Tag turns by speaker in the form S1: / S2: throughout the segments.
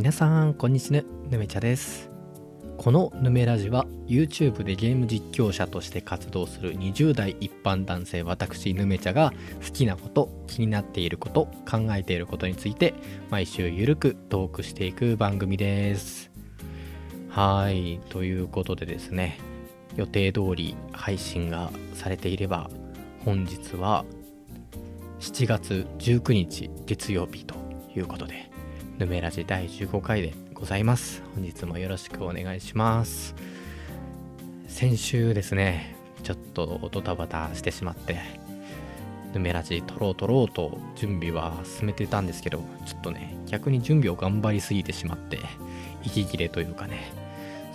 S1: 皆さんこんにちは。ぬめちゃです。このぬめラジは YouTube でゲーム実況者として活動する20代一般男性私ぬめちゃが好きなこと気になっていること考えていることについて毎週ゆるくトークしていく番組です。はい。ということでですね予定通り配信がされていれば本日は7月19日月曜日ということでヌメラジ第15回でございます。本日もよろしくお願いします。先週ですねちょっとドタバタしてしまってヌメラジ撮ろう撮ろうと準備は進めてたんですけどちょっとね逆に準備を頑張りすぎてしまって息切れというかね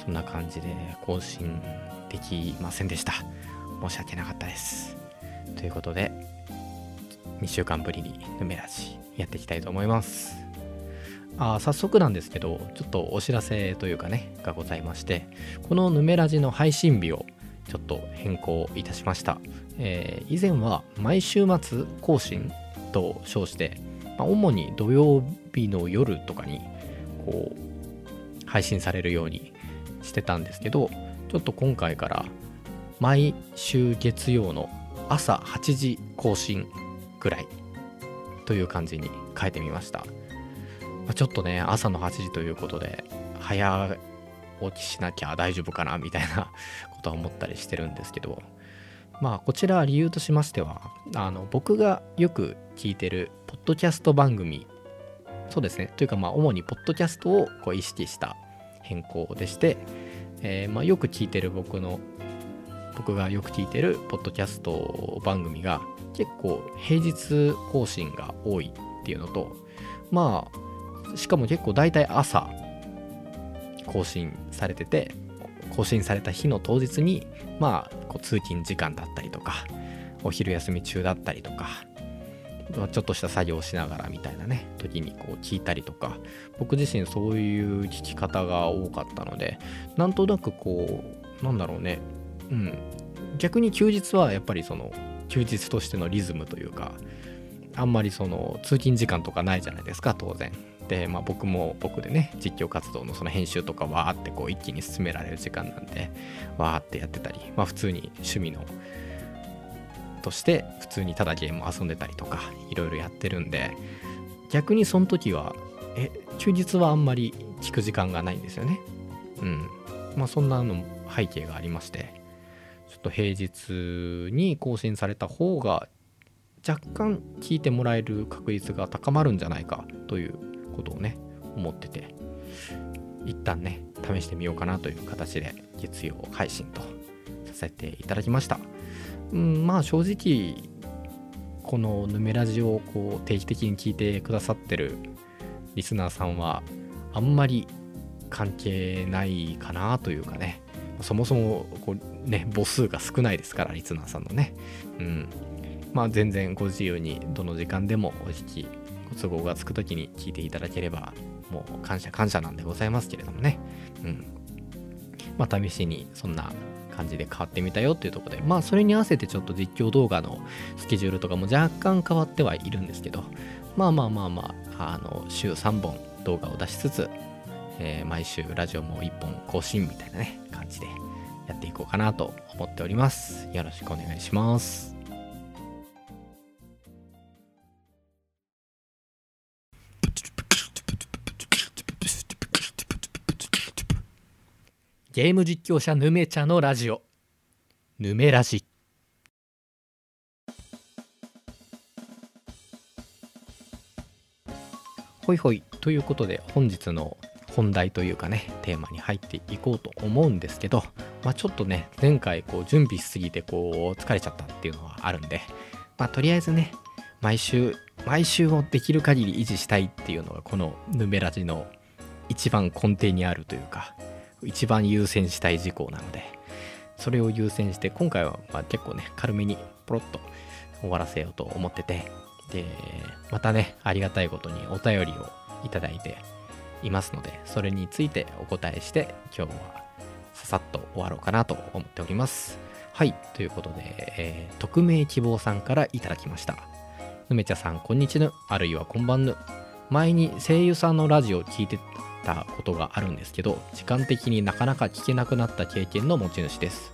S1: そんな感じで更新できませんでした。申し訳なかったです。ということで2週間ぶりにヌメラジやっていきたいと思います。あ早速なんですけどちょっとお知らせというかねがございましてこのヌメラジの配信日をちょっと変更いたしました、えー、以前は毎週末更新と称して、まあ、主に土曜日の夜とかにこう配信されるようにしてたんですけどちょっと今回から毎週月曜の朝8時更新ぐらいという感じに変えてみました。まあ、ちょっとね、朝の8時ということで、早起きしなきゃ大丈夫かなみたいな ことは思ったりしてるんですけど、まあ、こちら理由としましては、あの、僕がよく聞いてる、ポッドキャスト番組、そうですね、というか、まあ、主にポッドキャストをこう意識した変更でして、えー、まあ、よく聞いてる僕の、僕がよく聞いてるポッドキャスト番組が、結構平日更新が多いっていうのと、まあ、しかも結構大体朝更新されてて更新された日の当日にまあこう通勤時間だったりとかお昼休み中だったりとかちょっとした作業をしながらみたいなね時にこう聞いたりとか僕自身そういう聞き方が多かったのでなんとなくこうなんだろうねうん逆に休日はやっぱりその休日としてのリズムというかあんまりその通勤時間とかないじゃないですか当然。で、まあ、僕も僕でね実況活動のその編集とかわーってこう一気に進められる時間なんでわーってやってたり、まあ、普通に趣味のとして普通にただゲーム遊んでたりとかいろいろやってるんで逆にその時はえ休日はあんまり聞く時間がないんですよね。うん。まあそんなの背景がありましてちょっと平日に更新された方が若干聞いてもらえる確率が高まるんじゃないかということをね思ってて一旦ね試してみようかなという形で月曜配信とさせていただきました。うんまあ正直このヌメラジをこう定期的に聞いてくださってるリスナーさんはあんまり関係ないかなというかね。そもそもこうね母数が少ないですからリスナーさんのね。うん。まあ全然ご自由にどの時間でもお聞きご都合がつく時に聞いていただければもう感謝感謝なんでございますけれどもね。うん。まあ試しにそんな感じで変わってみたよっていうところでまあそれに合わせてちょっと実況動画のスケジュールとかも若干変わってはいるんですけどまあまあまあまああの週3本動画を出しつつ、えー、毎週ラジオも1本更新みたいなね感じでやっていこうかなと思っております。よろしくお願いします。ゲーム実況者ヌメチャのラジオ。ヌメラジ。ほいほいということで本日の本題というかねテーマに入っていこうと思うんですけどまあちょっとね前回こう準備しすぎてこう疲れちゃったっていうのはあるんでまあとりあえずね毎週毎週をできる限り維持したいっていうのがこのヌメラジの一番根底にあるというか一番優先したい事項なので、それを優先して、今回はま結構ね、軽めにポロッと終わらせようと思ってて、で、またね、ありがたいことにお便りをいただいていますので、それについてお答えして、今日はささっと終わろうかなと思っております。はい、ということで、えー、匿名希望さんからいただきました。梅茶さん、こんにちは、あるいはこんばんぬ。前に声優さんのラジオを聞いてたことがあるんですけど時間的になかなか聞けなくなった経験の持ち主です。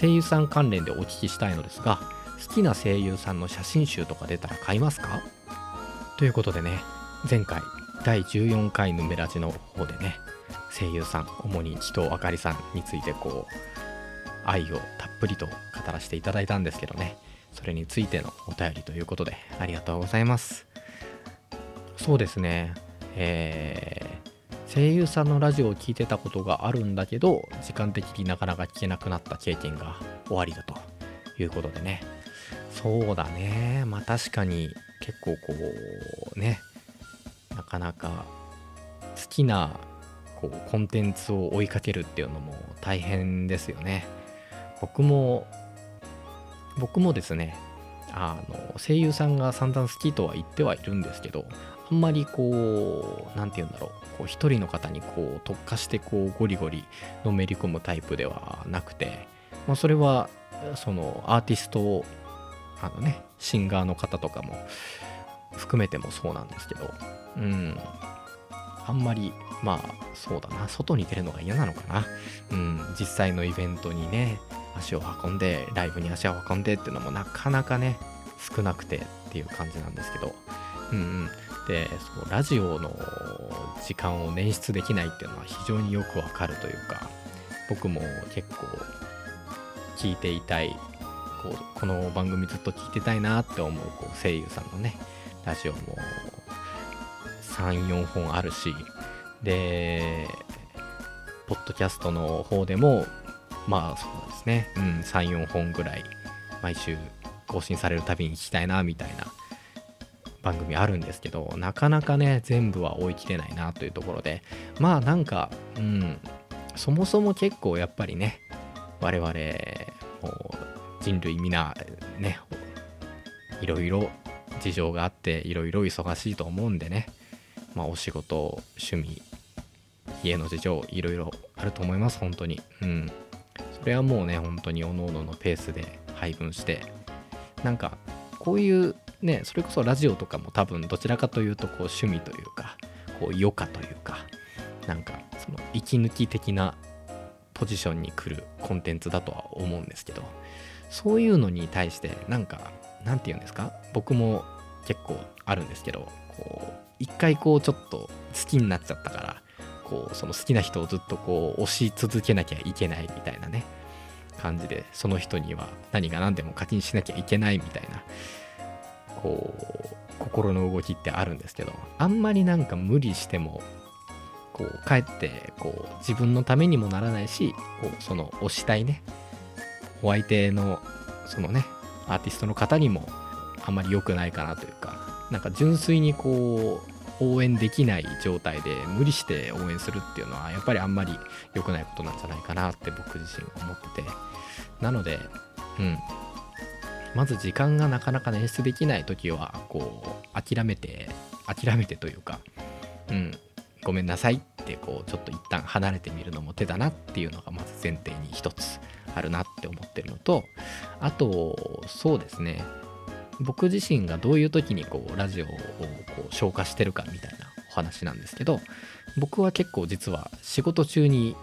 S1: 声優さん関連でお聞きしたいのですが好きな声優さんの写真集とか出たら買いますか？ということでね前回第14回のメラジの方でね声優さん主に紀藤あかりさんについてこう愛をたっぷりと語らせていただいたんですけどねそれについてのお便りということでありがとうございます。そうですね。えー、声優さんのラジオを聴いてたことがあるんだけど時間的になかなか聞けなくなった経験が終わりだと。いうことでね。そうだね。まあ確かに結構こうね。なかなか好きなこうコンテンツを追いかけるっていうのも大変ですよね。僕も僕もですねあの声優さんが散々好きとは言ってはいるんですけどあんまりこう何て言うんだろうこう一人の方にこう特化してこうゴリゴリのめり込むタイプではなくて、まあ、それはそのアーティストあのねシンガーの方とかも含めてもそうなんですけどうん。あんまりまあそうだな外に出るのが嫌なのかな。うん。実際のイベントにね足を運んでライブに足を運んでっていうのもなかなかね少なくてっていう感じなんですけど。うんうん。でそうラジオの時間を捻出できないっていうのは非常によくわかるというか僕も結構聞いていたいこうこの番組ずっと聞いてたいなって思うこう声優さんのねラジオも34本あるしでポッドキャストの方でもまあそうですね、うん、34本ぐらい毎週更新されるたびに聞きたいなみたいな番組あるんですけどなかなかね全部は追い切れないなというところでまあなんかうんそもそも結構やっぱりね我々もう人類皆ねいろいろ事情があっていろいろ忙しいと思うんでねまあお仕事趣味家の事情いろいろあると思います本当に。うん。それはもうね本当におのおののペースで配分してなんかこういうねそれこそラジオとかも多分どちらかというとこう趣味というかこう余暇というかなんかその息抜き的なポジションに来るコンテンツだとは思うんですけどそういうのに対してなんかなんて言うんですか？僕も結構あるんですけどこう一回こうちょっと好きになっちゃったからこうその好きな人をずっとこう推し続けなきゃいけないみたいなね感じでその人には何が何でも課金しなきゃいけないみたいなこう心の動きってあるんですけどあんまりなんか無理してもこうかえってこう自分のためにもならないしこうその推したいねお相手のそのねアーティストの方にもあんまり良くないかなというかなんか純粋にこう応援できない状態で無理して応援するっていうのはやっぱりあんまり良くないことなんじゃないかなって僕自身思ってて。なのでうん。まず時間がなかなか捻出できない時はこう諦めて諦めてというかうんごめんなさいってこうちょっと一旦離れてみるのも手だなっていうのがまず前提に一つあるなって思ってるのとあとそうですね。僕自身がどういう時にこうラジオをこう消化してるかみたいなお話なんですけど僕は結構実は仕事中に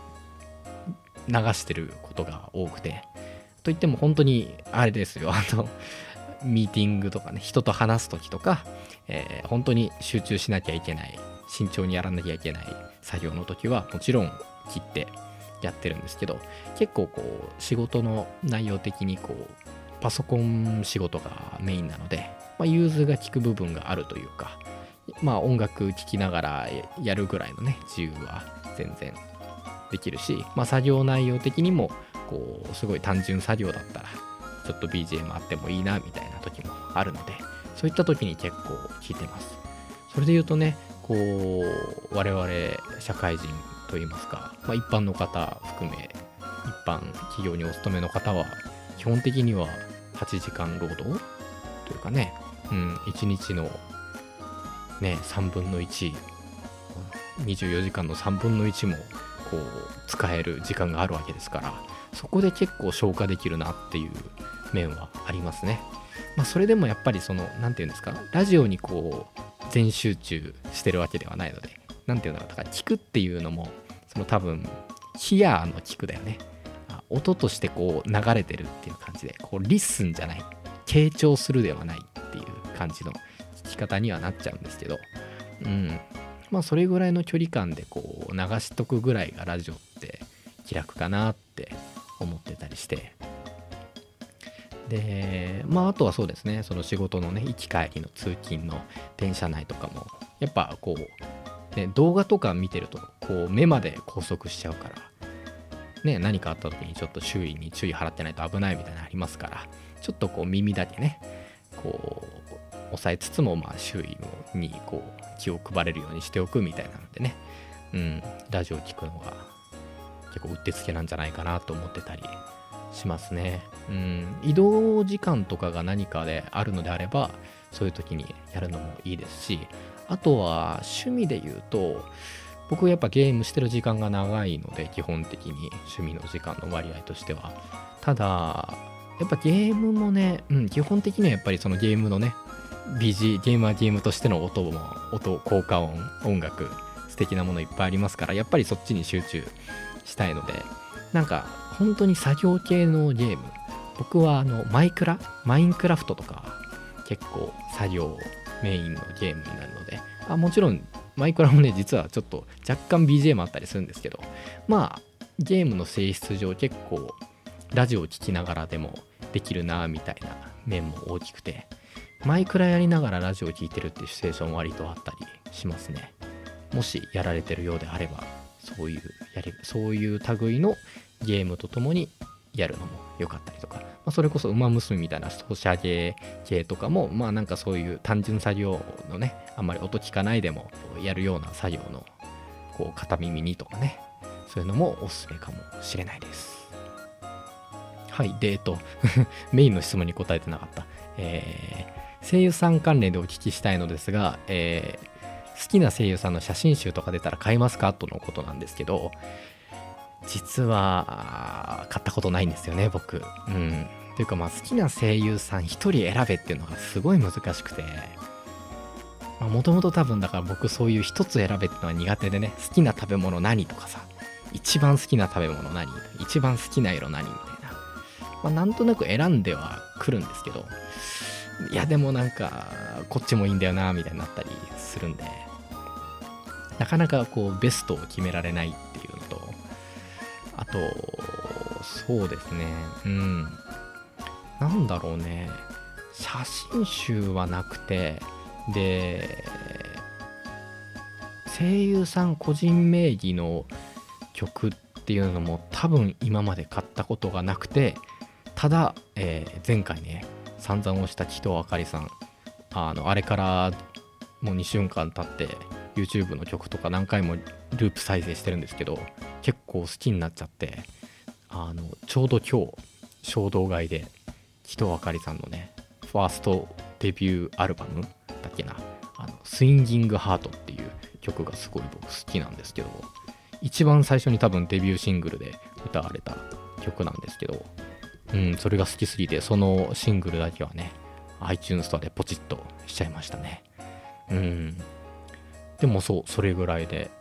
S1: 流してることが多くてといっても本当にあれですよ。あのミーティングとかね人と話す時とか、えー、本当に集中しなきゃいけない慎重にやらなきゃいけない作業の時はもちろん切ってやってるんですけど結構こう仕事の内容的にこうパソコン仕事がメインなので、まあ、融通が利く部分があるというかまあ音楽聴きながらやるぐらいのね自由は全然できるし、まあ、作業内容的にもこうすごい単純作業だったらちょっと BGM あってもいいなみたいな時もあるのでそういった時に結構聞いてます。それで言うとねこう我々社会人といいますか、まあ、一般の方含め一般企業にお勤めの方は基本的には8時間労働というかね、うん、1日のね3分の1 24時間の3分の1もこう使える時間があるわけですからそこで結構消化できるなっていう面はありますね。まあ、それでもやっぱりその何て言うんですかラジオにこう全集中してるわけではないので何て言うんだろうだから聞くっていうのもその多分ヒアーの聞くだよね音としてこう流れてるっていう感じでこう listen じゃない傾聴するではないっていう感じの聞き方にはなっちゃうんですけどうんまあそれぐらいの距離感でこう流しとくぐらいがラジオって気楽かなって思ってたりして。でまああとはそうですね。その仕事のね行き帰りの通勤の電車内とかもやっぱこう、ね、動画とか見てるとこう目まで拘束しちゃうからね何かあった時にちょっと周囲に注意払ってないと危ないみたいなのありますからちょっとこう耳だけねこう押さえつつもまあ周囲にこう気を配れるようにしておくみたいなのでねうんラジオ聞くのが結構うってつけなんじゃないかなと思ってたりしますね。うん、移動時間とかが何かであるのであれば、そういう時にやるのもいいですし、あとは趣味で言うと、僕やっぱゲームしてる時間が長いので、基本的に趣味の時間の割合としては。ただ、やっぱゲームもね、うん、基本的にはやっぱりそのゲームのね、BG、ゲームはゲームとしての音も、音、効果音、音楽、素敵なものいっぱいありますから、やっぱりそっちに集中したいので、なんか本当に作業系のゲーム僕はあのマイクラマインクラフトとか結構作業メインのゲームになるのであもちろんマイクラもね実はちょっと若干 BGM あったりするんですけどまあゲームの性質上結構ラジオを聴きながらでもできるなみたいな面も大きくてマイクラやりながらラジオ聴いてるっていうシチュエーション割とあったりしますね。もしやられてるようであればそういうやりそういう類のゲームとともにやるのも良かったりとか、まあ、それこそ馬娘みたいなソシャゲ系とかもまあなんかそういう単純作業のねあんまり音聞かないでもやるような作業のこう片耳にとかねそういうのもおすすめかもしれないです。はい。でえっと メインの質問に答えてなかった、えー、声優さん関連でお聞きしたいのですが、えー、好きな声優さんの写真集とか出たら買いますかとのことなんですけど、実は買ったことないんですよね僕。うん。というかまあ好きな声優さん1人選べっていうのがすごい難しくて。もともと多分だから僕そういう一つ選べってのは苦手でね好きな食べ物何とかさ一番好きな食べ物何一番好きな色何みたいな、まあ、なんとなく選んではくるんですけどいやでもなんかこっちもいいんだよなみたいになったりするんでなかなかこうベストを決められないっていうのとあと、そうですね。うん。なんだろうね。写真集はなくて、で、声優さん個人名義の曲っていうのも多分今まで買ったことがなくて、ただ、えー、前回ね、散々押した木戸あかりさん、あの、あれからもう2週間経って、YouTube の曲とか何回もループ再生してるんですけど結構好きになっちゃってあのちょうど今日衝動買いで木戸あかりさんのねファーストデビューアルバムだっけな。あのスインギングハートっていう曲がすごい僕好きなんですけど一番最初に多分デビューシングルで歌われた曲なんですけどうんそれが好きすぎてそのシングルだけはね iTunes ストアでポチッとしちゃいましたね。うん。でもそうそれぐらいで。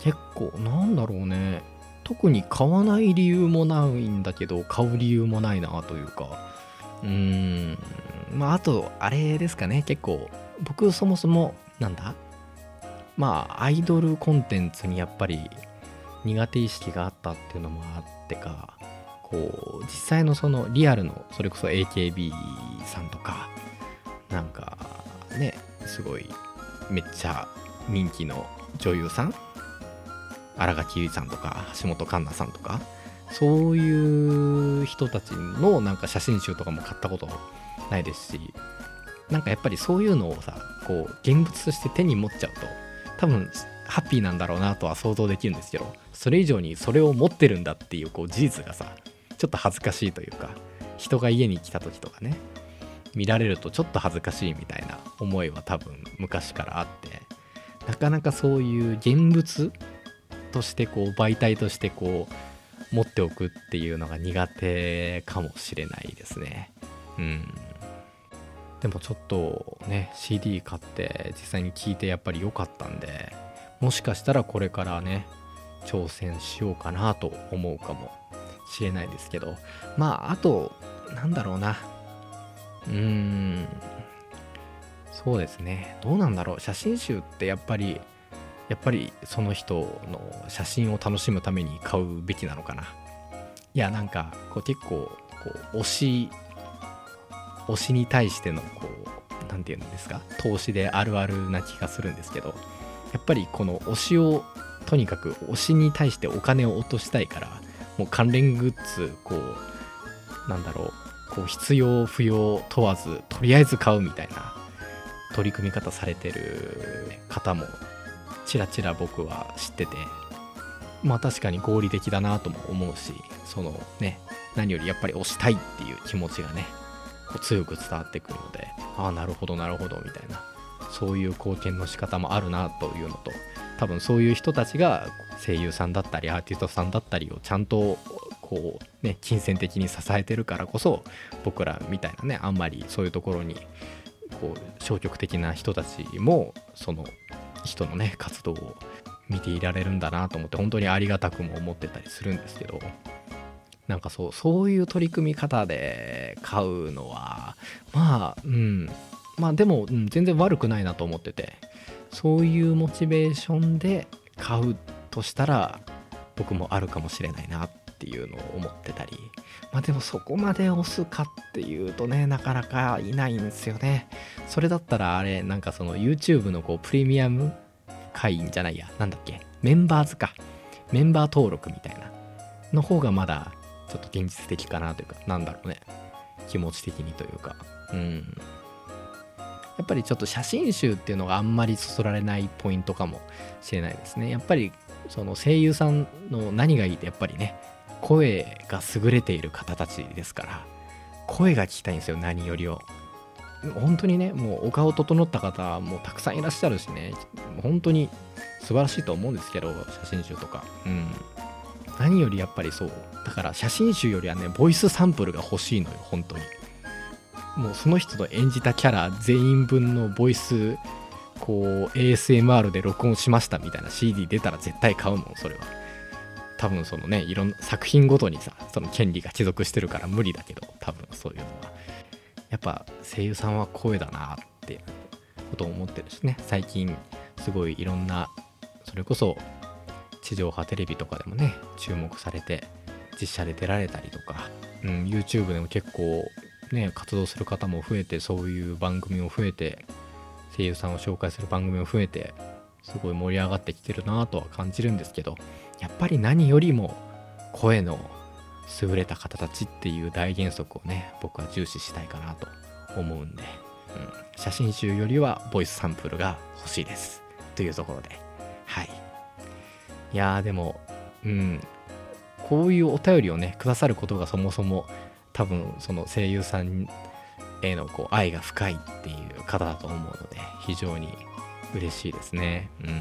S1: 結構なんだろうね。特に買わない理由もないんだけど買う理由もないなというか。うーん。まああとあれですかね。結構僕そもそもなんだ？まあアイドルコンテンツにやっぱり苦手意識があったっていうのもあってか。こう実際のそのリアルのそれこそ AKB さんとかなんかねすごいめっちゃ人気の女優さん新垣結衣さんとか橋本環奈さんとかそういう人たちのなんか写真集とかも買ったことないですしなんかやっぱりそういうのをさこう現物として手に持っちゃうと多分ハッピーなんだろうなとは想像できるんですけどそれ以上にそれを持ってるんだっていうこう事実がさちょっと恥ずかしいというか人が家に来た時とかね見られるとちょっと恥ずかしいみたいな思いは多分昔からあってなかなかそういう現物としてこう媒体としてこう持っておくっていうのが苦手かもしれないですね。うん。でもちょっとね CD 買って実際に聴いてやっぱり良かったんでもしかしたらこれからね挑戦しようかなと思うかもしれないですけどまああとなんだろうな。うーん。そうですね。どうなんだろう。写真集ってやっぱりやっぱりその人の写真を楽しむために買うべきなのかな。いやなんかこう結構こう推し推しに対してのこう何て言うんですか？投資であるあるな気がするんですけどやっぱりこの推しをとにかく推しに対してお金を落としたいからもう関連グッズこうなんだろうこう必要不要問わずとりあえず買うみたいな取り組み方されてる方もちらちら僕は知ってて。まあ確かに合理的だなとも思うしそのね何よりやっぱり推したいっていう気持ちがねこう強く伝わってくるのでああなるほどなるほどみたいなそういう貢献の仕方もあるなというのと多分そういう人たちが声優さんだったりアーティストさんだったりをちゃんとこうね金銭的に支えてるからこそ僕らみたいなねあんまりそういうところにこう消極的な人たちもその人のね活動を見ていられるんだなと思って本当にありがたくも思ってたりするんですけどなんかそうそういう取り組み方で買うのはまあうん。まあでも、うん、全然悪くないなと思ってて。そういうモチベーションで買うとしたら僕もあるかもしれないなっていうのを思ってたり。まあでもそこまで押すかっていうとねなかなかいないんですよね。それだったらあれなんかその YouTube のこうプレミアム会員じゃないや。なんだっけ？メンバーズか。メンバー登録みたいなの方がまだちょっと現実的かなというかなんだろうね。気持ち的にというか。うん。やっぱりちょっと写真集っていうのがあんまりそそられないポイントかもしれないですね。やっぱりその声優さんの何がいいってやっぱりね声が優れている方たちですから声が聞きたいんですよ何よりを。本当にねもうお顔整った方もたくさんいらっしゃるしね本当に素晴らしいと思うんですけど写真集とか。うん。何よりやっぱりそう。だから写真集よりはねボイスサンプルが欲しいのよ本当に。もうその人の演じたキャラ全員分のボイスこう ASMR で録音しましたみたいな CD 出たら絶対買うもんそれは。多分そのねいろんな作品ごとにさその権利が帰属してるから無理だけど多分そういうのは。やっぱ声優さんは声だなってことを思ってるしね。最近すごいいろんなそれこそ地上波テレビとかでもね注目されて実写で出られたりとか、うん、YouTube でも結構ね活動する方も増えてそういう番組も増えて声優さんを紹介する番組も増えてすごい盛り上がってきてるなとは感じるんですけどやっぱり何よりも声の優れた方たちっていう大原則をね僕は重視したいかなと思うんで、うん、写真集よりはボイスサンプルが欲しいですというところではい。いやーでもうんこういうお便りをねくださることがそもそも多分その声優さんへのこう愛が深いっていう方だと思うので非常に嬉しいですね。うん。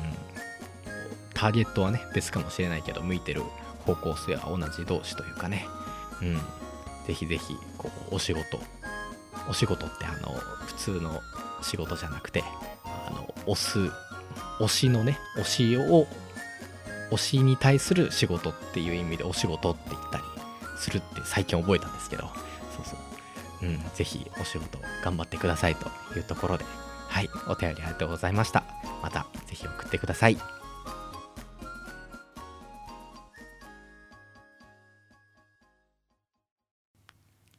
S1: ターゲットはね別かもしれないけど向いてる方向性は同じ同士というかね。うん。ぜひぜひこうお仕事。お仕事ってあの普通の仕事じゃなくてあの推す推しのね推しを推しに対する仕事っていう意味でお仕事って言ったするって最近覚えたんですけど。そうそう。うんぜひお仕事頑張ってくださいというところで。はいお便りありがとうございました。またぜひ送ってください。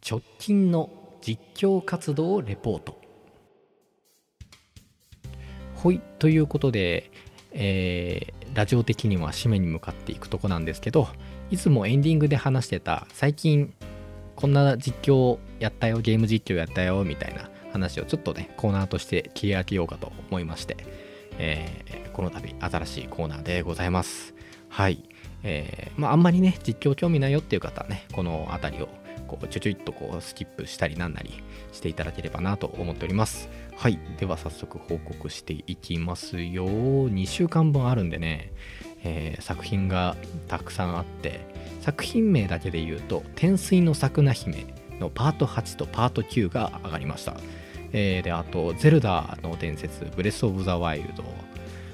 S1: 直近の実況活動レポート。ほいということで、えー、ラジオ的には締めに向かっていくとこなんですけどいつもエンディングで話してた。最近こんな実況やったよ。ゲーム実況やったよ。みたいな話をちょっとねコーナーとして切り上げようかと思いまして、えー、この度新しいコーナーでございます。はい。えー、まああんまりね実況興味ないよっていう方はねこの辺りをこうちょちょいっとこうスキップしたりなんなりしていただければなと思っております。はい。では早速報告していきますよ。2週間分あるんでね、えー、作品がたくさんあって作品名だけで言うと「天水の桜姫」のパート8とパート9が上がりました。えー、であと「ゼルダの伝説ブレス・オブ・ザ・ワイルド」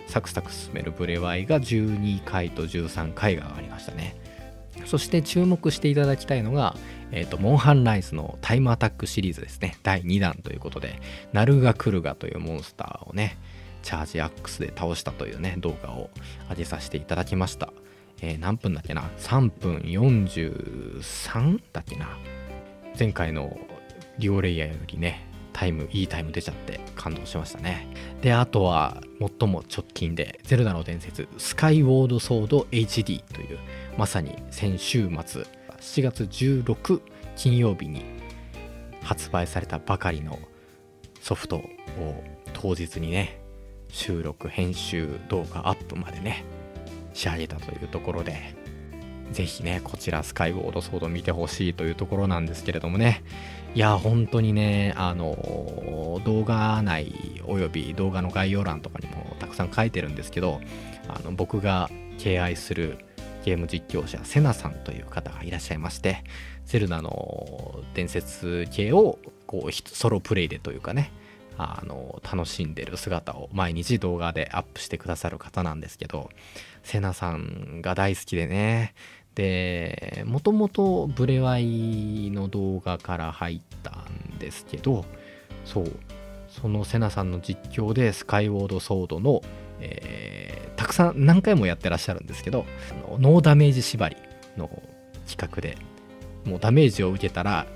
S1: サクサク進めるブレワイが12回と13回がありましたね。そして注目していただきたいのが、えーと、モンハンライズのタイムアタックシリーズですね。第2弾ということでナルガクルガというモンスターをねチャージアックスで倒したというね動画を上げさせていただきました。えー、何分だっけな？3分43だっけな？前回のリオレイヤーよりねタイムいいタイム出ちゃって感動しましたね。であとは最も直近で「ゼルダの伝説スカイウォードソード HD」というまさに先週末7月16金曜日に発売されたばかりのソフトを当日にね収録編集動画アップまでね仕上げたというところで、ぜひね、こちらスカイウォードソード見てほしいというところなんですけれどもね、いや、本当にね、あの、動画内および動画の概要欄とかにもたくさん書いてるんですけど、あの僕が敬愛するゲーム実況者、セナさんという方がいらっしゃいまして、ゼルダの伝説系をこうソロプレイでというかね、あの楽しんでる姿を毎日動画でアップしてくださる方なんですけどセナさんが大好きでね。でもともとブレワイの動画から入ったんですけどそうそのセナさんの実況でスカイウォードソードの、えー、たくさん何回もやってらっしゃるんですけどノーダメージ縛りの企画でもうダメージを受けたら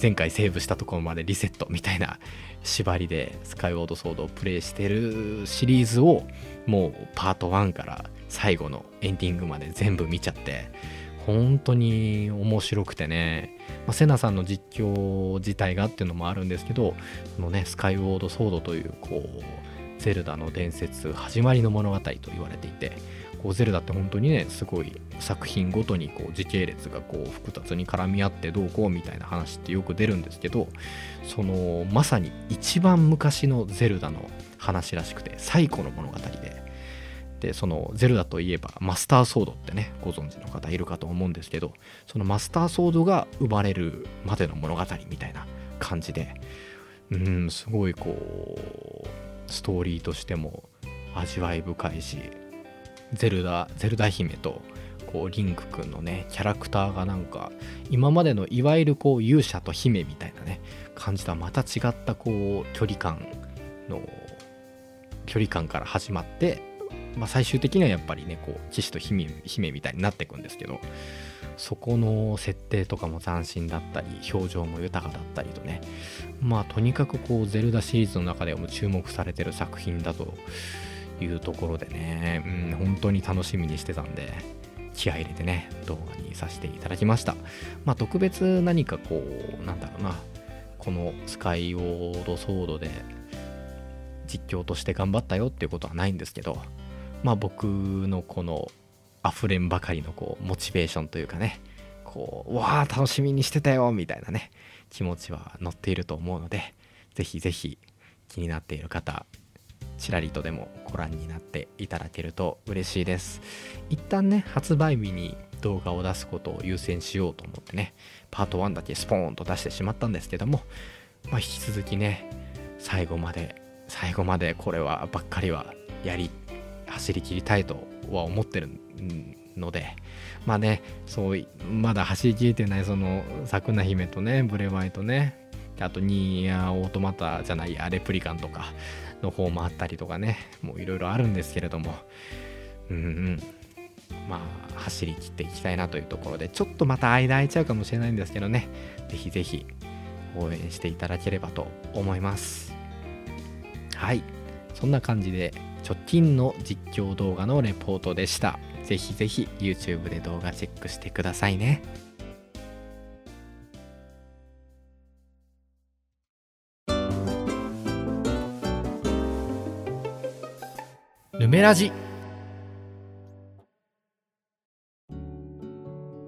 S1: 前回セーブしたところまでリセットみたいな縛りでスカイウォードソードをプレイしてるシリーズをもうパート1から最後のエンディングまで全部見ちゃって本当に面白くてね、まあ、セナさんの実況自体がっていうのもあるんですけどそのねスカイウォードソードというこうゼルダの伝説始まりの物語と言われていてこうゼルダって本当にねすごい作品ごとにこう時系列がこう複雑に絡み合ってどうこうみたいな話ってよく出るんですけどそのまさに一番昔のゼルダの話らしくて最古の物語で。でそのゼルダといえばマスターソードってねご存知の方いるかと思うんですけどそのマスターソードが生まれるまでの物語みたいな感じでうんすごいこうストーリーとしても味わい深いしゼルダゼルダ姫とこうリンクくんのねキャラクターがなんか今までのいわゆるこう勇者と姫みたいなね感じとはまた違ったこう距離感の距離感から始まって、まあ、最終的にはやっぱりねこう騎士と姫姫みたいになっていくんですけどそこの設定とかも斬新だったり表情も豊かだったりとねまあとにかくこうゼルダシリーズの中でも注目されてる作品だというところでね、うん、本当に楽しみにしてたんで、気合入れてね、動画にさせていただきました。まあ、特別何かこう、なんだろうな、このスカイウォードソードで実況として頑張ったよっていうことはないんですけど、まあ僕のこの溢れんばかりのこうモチベーションというかね、こう、わあ、楽しみにしてたよみたいなね、気持ちは乗っていると思うので、ぜひぜひ気になっている方、ちらりとでもご覧になっていただけると嬉しいです。一旦ね発売日に動画を出すことを優先しようと思ってねパート1だけスポーンと出してしまったんですけども、まあ、引き続きね最後まで最後までこれはばっかりはやり走り切りたいとは思ってるのでまあねそうまだ走り切れてないその桜姫とねブレワイとねあとニーヤオートマタじゃないやレプリカンとかの方もあったりとかね。もういろいろあるんですけれども。うんうん。まあ走り切っていきたいなというところでちょっとまた間空いちゃうかもしれないんですけどね。ぜひぜひ応援していただければと思います。はい。そんな感じで直近の実況動画のレポートでした。ぜひぜひ YouTube で動画チェックしてくださいね。ヌメラジ。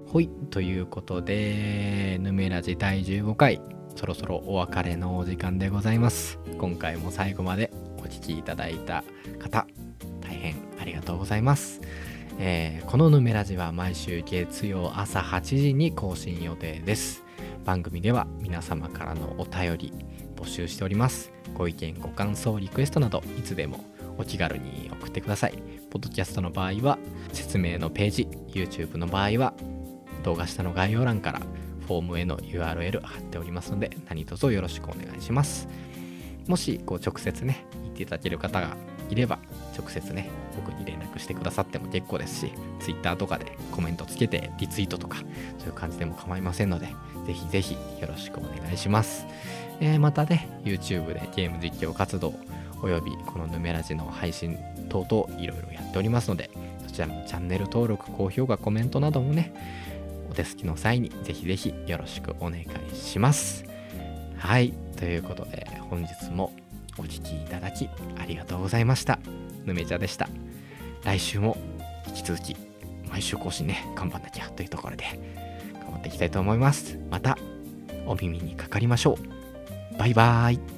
S1: ほいということでヌメラジ第15回。そろそろお別れのお時間でございます。今回も最後までお聴きいただいた方大変ありがとうございます、えー、このヌメラジは毎週月曜朝8時に更新予定です。番組では皆様からのお便り募集しております。ご意見ご感想リクエストなどいつでもお気軽に送ってください。ポッドキャストの場合は説明のページ YouTube の場合は動画下の概要欄からフォームへの URL 貼っておりますので何卒よろしくお願いします。もしこう直接ね言っていただける方がいれば直接ね僕に連絡してくださっても結構ですし Twitter とかでコメントつけてリツイートとかそういう感じでも構いませんのでぜひぜひよろしくお願いします、えー、またね YouTube でゲーム実況活動およびこのヌメラジの配信等々いろいろやっておりますのでそちらのチャンネル登録高評価コメントなどもねお手すきの際にぜひぜひよろしくお願いします。はいということで本日もお聴きいただきありがとうございました。ぬめちゃでした。来週も引き続き毎週更新ね頑張んなきゃというところで頑張っていきたいと思います。またお耳にかかりましょう。バイバーイ。